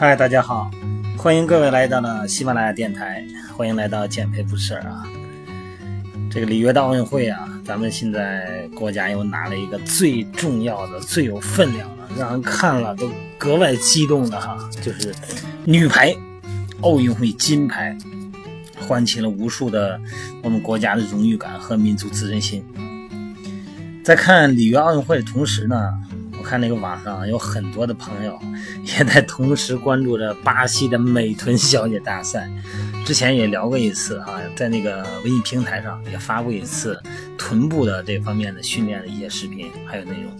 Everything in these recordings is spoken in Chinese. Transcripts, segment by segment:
嗨，大家好，欢迎各位来到了喜马拉雅电台，欢迎来到减肥不事儿啊。这个里约的奥运会啊，咱们现在国家又拿了一个最重要的、最有分量的，让人看了都格外激动的哈，就是女排奥运会金牌，唤起了无数的我们国家的荣誉感和民族自尊心。在看里约奥运会的同时呢。看那个网上有很多的朋友 也在同时关注着巴西的美臀小姐大赛，之前也聊过一次啊，在那个微信平台上也发过一次臀部的这方面的训练的一些视频还有内容。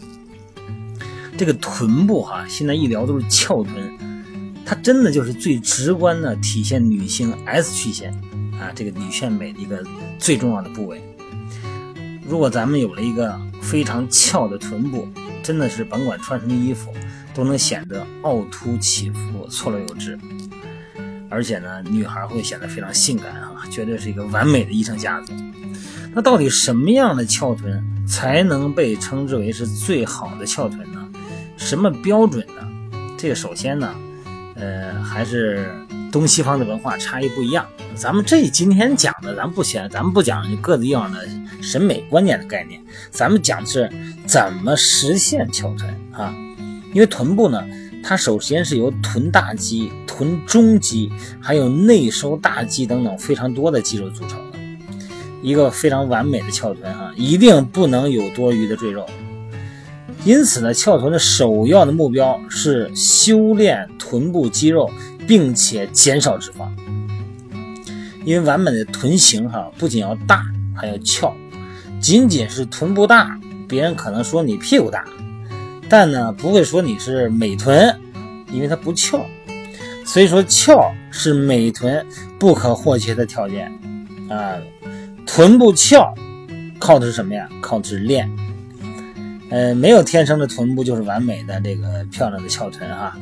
这个臀部哈，现在一聊都是翘臀，它真的就是最直观的体现女性 S 曲线啊，这个女性美的一个最重要的部位。如果咱们有了一个非常翘的臀部，真的是甭管穿什么衣服，都能显得凹凸起伏、错落有致，而且呢，女孩会显得非常性感啊，绝对是一个完美的衣裳架子。那到底什么样的翘臀才能被称之为是最好的翘臀呢？什么标准呢？这个首先呢，呃，还是东西方的文化差异不一样。咱们这今天讲的，咱不先，咱们不讲各自地方的审美观念的概念，咱们讲的是怎么实现翘臀啊？因为臀部呢，它首先是由臀大肌、臀中肌，还有内收大肌等等非常多的肌肉组成的，一个非常完美的翘臀哈，一定不能有多余的赘肉。因此呢，翘臀的首要的目标是修炼臀部肌肉，并且减少脂肪。因为完美的臀型哈，不仅要大，还要翘。仅仅是臀部大，别人可能说你屁股大，但呢不会说你是美臀，因为它不翘。所以说翘是美臀不可或缺的条件啊。臀部翘靠的是什么呀？靠的是练。呃，没有天生的臀部就是完美的这个漂亮的翘臀哈。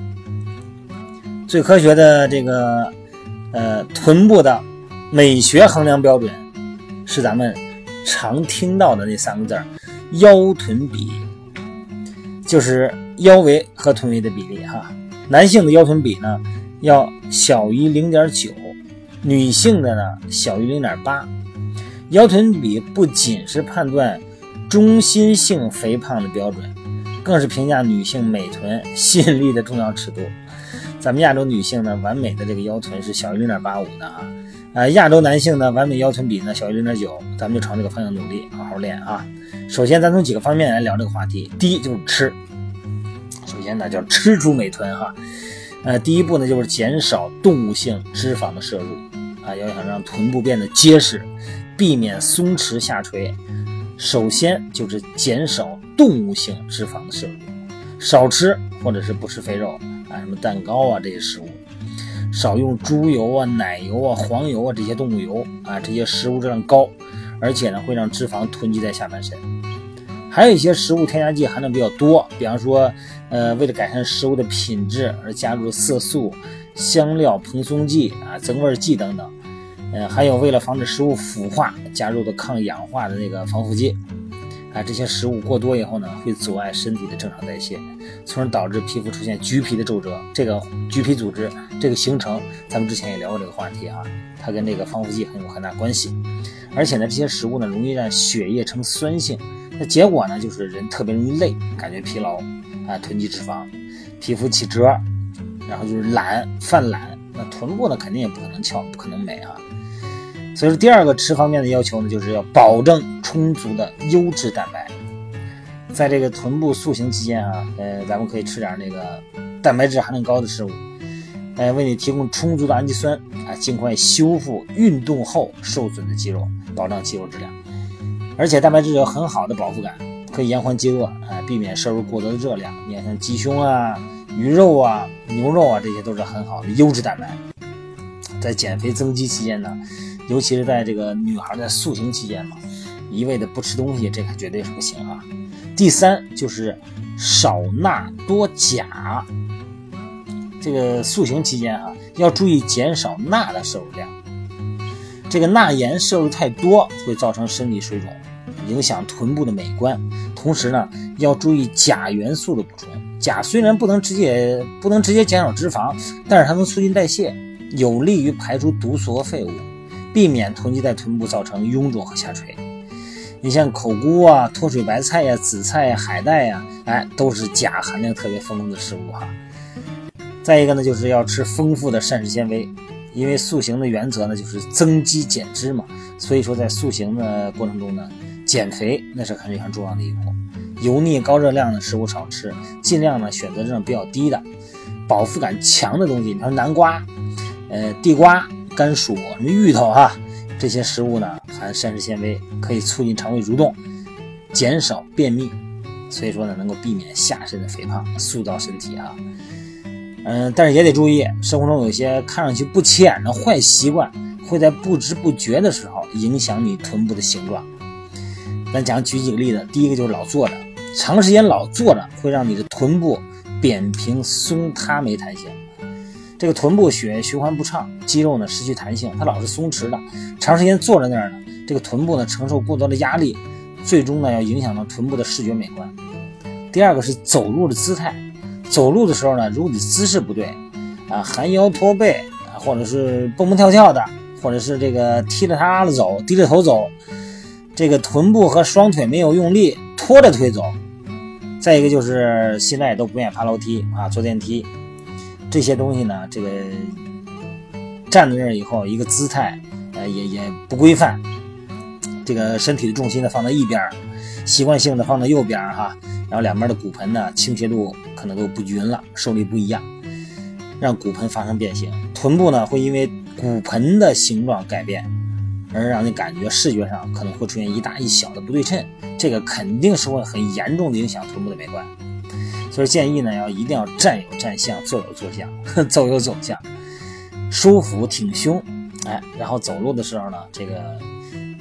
最科学的这个呃臀部的。美学衡量标准是咱们常听到的那三个字儿：腰臀比，就是腰围和臀围的比例哈。男性的腰臀比呢要小于零点九，女性的呢小于零点八。腰臀比不仅是判断中心性肥胖的标准，更是评价女性美臀吸引力的重要尺度。咱们亚洲女性呢，完美的这个腰臀是小于零点八五的啊。啊，亚洲男性呢完美腰臀比呢小于零点九，咱们就朝这个方向努力，好好练啊。首先，咱从几个方面来聊这个话题。第一就是吃，首先呢叫吃出美臀哈。呃，第一步呢就是减少动物性脂肪的摄入啊，要想让臀部变得结实，避免松弛下垂，首先就是减少动物性脂肪的摄入，少吃或者是不吃肥肉什么蛋糕啊这些食物。少用猪油啊、奶油啊、黄油啊这些动物油啊，这些食物热量高，而且呢会让脂肪囤积在下半身。还有一些食物添加剂含量比较多，比方说，呃，为了改善食物的品质而加入色素、香料、蓬松剂啊、增味剂等等。呃，还有为了防止食物腐化加入的抗氧化的那个防腐剂。啊，这些食物过多以后呢，会阻碍身体的正常代谢，从而导致皮肤出现橘皮的皱褶。这个橘皮组织这个形成，咱们之前也聊过这个话题啊，它跟这个防腐剂很有很大关系。而且呢，这些食物呢，容易让血液呈酸性，那结果呢，就是人特别容易累，感觉疲劳啊，囤积脂肪，皮肤起褶，然后就是懒，犯懒。那臀部呢，肯定也不可能翘，不可能美啊。所以说，第二个吃方面的要求呢，就是要保证充足的优质蛋白。在这个臀部塑形期间啊，呃，咱们可以吃点那个蛋白质含量高的食物，呃，为你提供充足的氨基酸啊，尽快修复运动后受损的肌肉，保障肌肉质量。而且蛋白质有很好的饱腹感，可以延缓饥饿啊，避免摄入过多的热量。你看，像鸡胸啊、鱼肉啊、牛肉啊，这些都是很好的优质蛋白。在减肥增肌期间呢。尤其是在这个女孩在塑形期间嘛，一味的不吃东西，这个绝对是不行啊。第三就是少钠多钾，这个塑形期间啊，要注意减少钠的摄入量。这个钠盐摄入太多会造成身体水肿，影响臀部的美观。同时呢，要注意钾元素的补充。钾虽然不能直接不能直接减少脂肪，但是它能促进代谢，有利于排出毒素和废物，避免囤积在臀部造成臃肿和下垂。你像口菇啊、脱水白菜呀、紫菜呀、海带呀，哎，都是钾含量特别丰富的食物哈。再一个呢，就是要吃丰富的膳食纤维，因为塑形的原则呢就是增肌减脂嘛，所以说在塑形的过程中呢，减肥那是很很重要的一步。油腻高热量的食物少吃，尽量呢选择热量比较低的、饱腹感强的东西，你说南瓜、呃地瓜、甘薯、芋头哈，这些食物呢膳食纤维，可以促进肠胃蠕动，减少便秘，所以说呢能够避免下身的肥胖，塑造身体啊。嗯，但是也得注意，生活中有些看上去不起眼的坏习惯，会在不知不觉的时候影响你臀部的形状。咱讲举几个例子，第一个就是老坐着。长时间老坐着会让你的臀部扁平松塌没弹性，这个臀部血液循环不畅，肌肉呢失去弹性，它老是松弛的。长时间坐在那儿呢，这个臀部呢承受过多的压力，最终呢要影响到臀部的视觉美观。第二个是走路的姿态，走路的时候呢，如果你姿势不对啊，含腰驼背啊，或者是蹦蹦跳跳的，或者是这个踢着踏的走，低着头走，这个臀部和双腿没有用力，拖着腿走。再一个就是现在都不愿意爬楼梯啊，坐电梯，这些东西呢，这个站在那儿以后，一个姿态呃也也不规范，这个身体的重心呢放在一边，习惯性的放在右边哈，然后两边的骨盆呢倾斜度可能都不匀了，受力不一样，让骨盆发生变形，臀部呢会因为骨盆的形状改变。而让你感觉视觉上可能会出现一大一小的不对称，这个肯定是会很严重的影响臀部的美观。所以建议呢，要一定要站有站相，坐有坐相，走有走相，舒服挺胸，哎，然后走路的时候呢，这个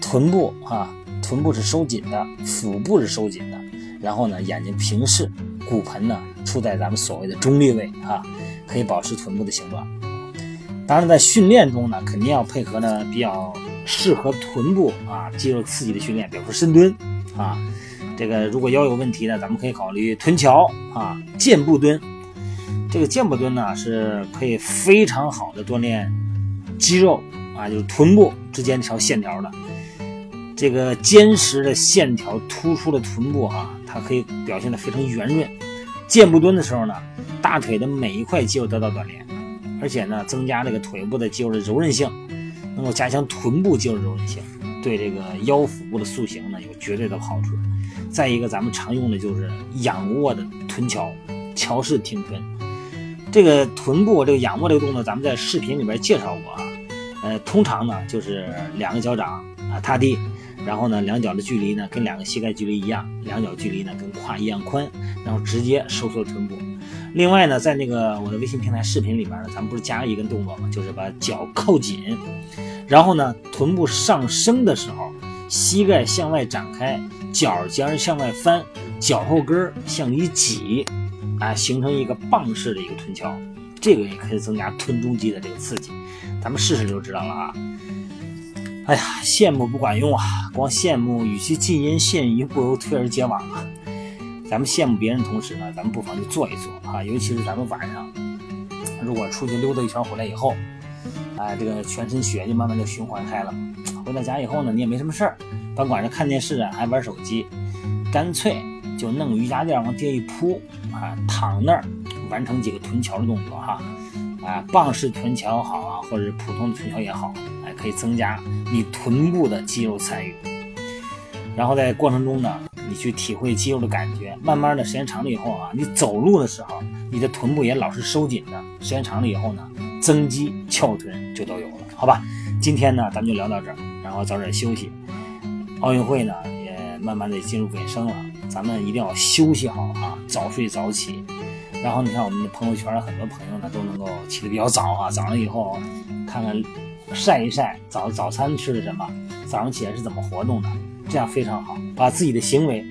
臀部啊，臀部是收紧的，腹部是收紧的，然后呢，眼睛平视，骨盆呢处在咱们所谓的中立位啊，可以保持臀部的形状。当然，在训练中呢，肯定要配合呢比较。适合臀部啊肌肉刺激的训练，比如说深蹲啊，这个如果腰有问题呢，咱们可以考虑臀桥啊、箭步蹲。这个箭步蹲呢是可以非常好的锻炼肌肉啊，就是臀部之间这条线条的。这个坚实的线条突出的臀部啊，它可以表现的非常圆润。箭步蹲的时候呢，大腿的每一块肌肉得到锻炼，而且呢，增加这个腿部的肌肉的柔韧性。能够加强臀部肌肉柔韧性，对这个腰腹部的塑形呢有绝对的好处。再一个，咱们常用的就是仰卧的臀桥，桥式挺臀。这个臀部这个仰卧这个动作，咱们在视频里边介绍过啊。呃，通常呢就是两个脚掌啊踏地，然后呢两脚的距离呢跟两个膝盖距离一样，两脚距离呢跟胯一样宽，然后直接收缩臀部。另外呢，在那个我的微信平台视频里边呢，咱们不是加了一个动作吗？就是把脚扣紧，然后呢，臀部上升的时候，膝盖向外展开，脚尖向外翻，脚后跟向里挤，啊，形成一个棒式的一个臀桥，这个也可以增加臀中肌的这个刺激，咱们试试就知道了啊。哎呀，羡慕不管用啊，光羡慕与其进言献一，不如退而结网啊。咱们羡慕别人同时呢，咱们不妨就做一做啊！尤其是咱们晚上，如果出去溜达一圈回来以后，哎，这个全身血就慢慢就循环开了。回到家以后呢，你也没什么事儿，甭管是看电视啊，还玩手机，干脆就弄瑜伽垫往地上一铺啊，躺那儿完成几个臀桥的动作哈，啊，棒式臀桥好啊，或者是普通的臀桥也好，可以增加你臀部的肌肉参与。然后在过程中呢。你去体会肌肉的感觉，慢慢的时间长了以后啊，你走路的时候，你的臀部也老是收紧的。时间长了以后呢，增肌翘臀就都有了，好吧？今天呢，咱们就聊到这儿，然后早点休息。奥运会呢，也慢慢的进入尾声了，咱们一定要休息好啊，早睡早起。然后你看我们的朋友圈，很多朋友呢都能够起得比较早啊，早上以后看看晒一晒早早餐吃的什么，早上起来是怎么活动的。这样非常好，把自己的行为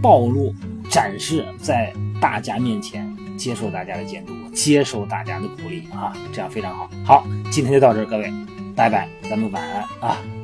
暴露、展示在大家面前，接受大家的监督，接受大家的鼓励啊，这样非常好。好，今天就到这儿，各位，拜拜，咱们晚安啊。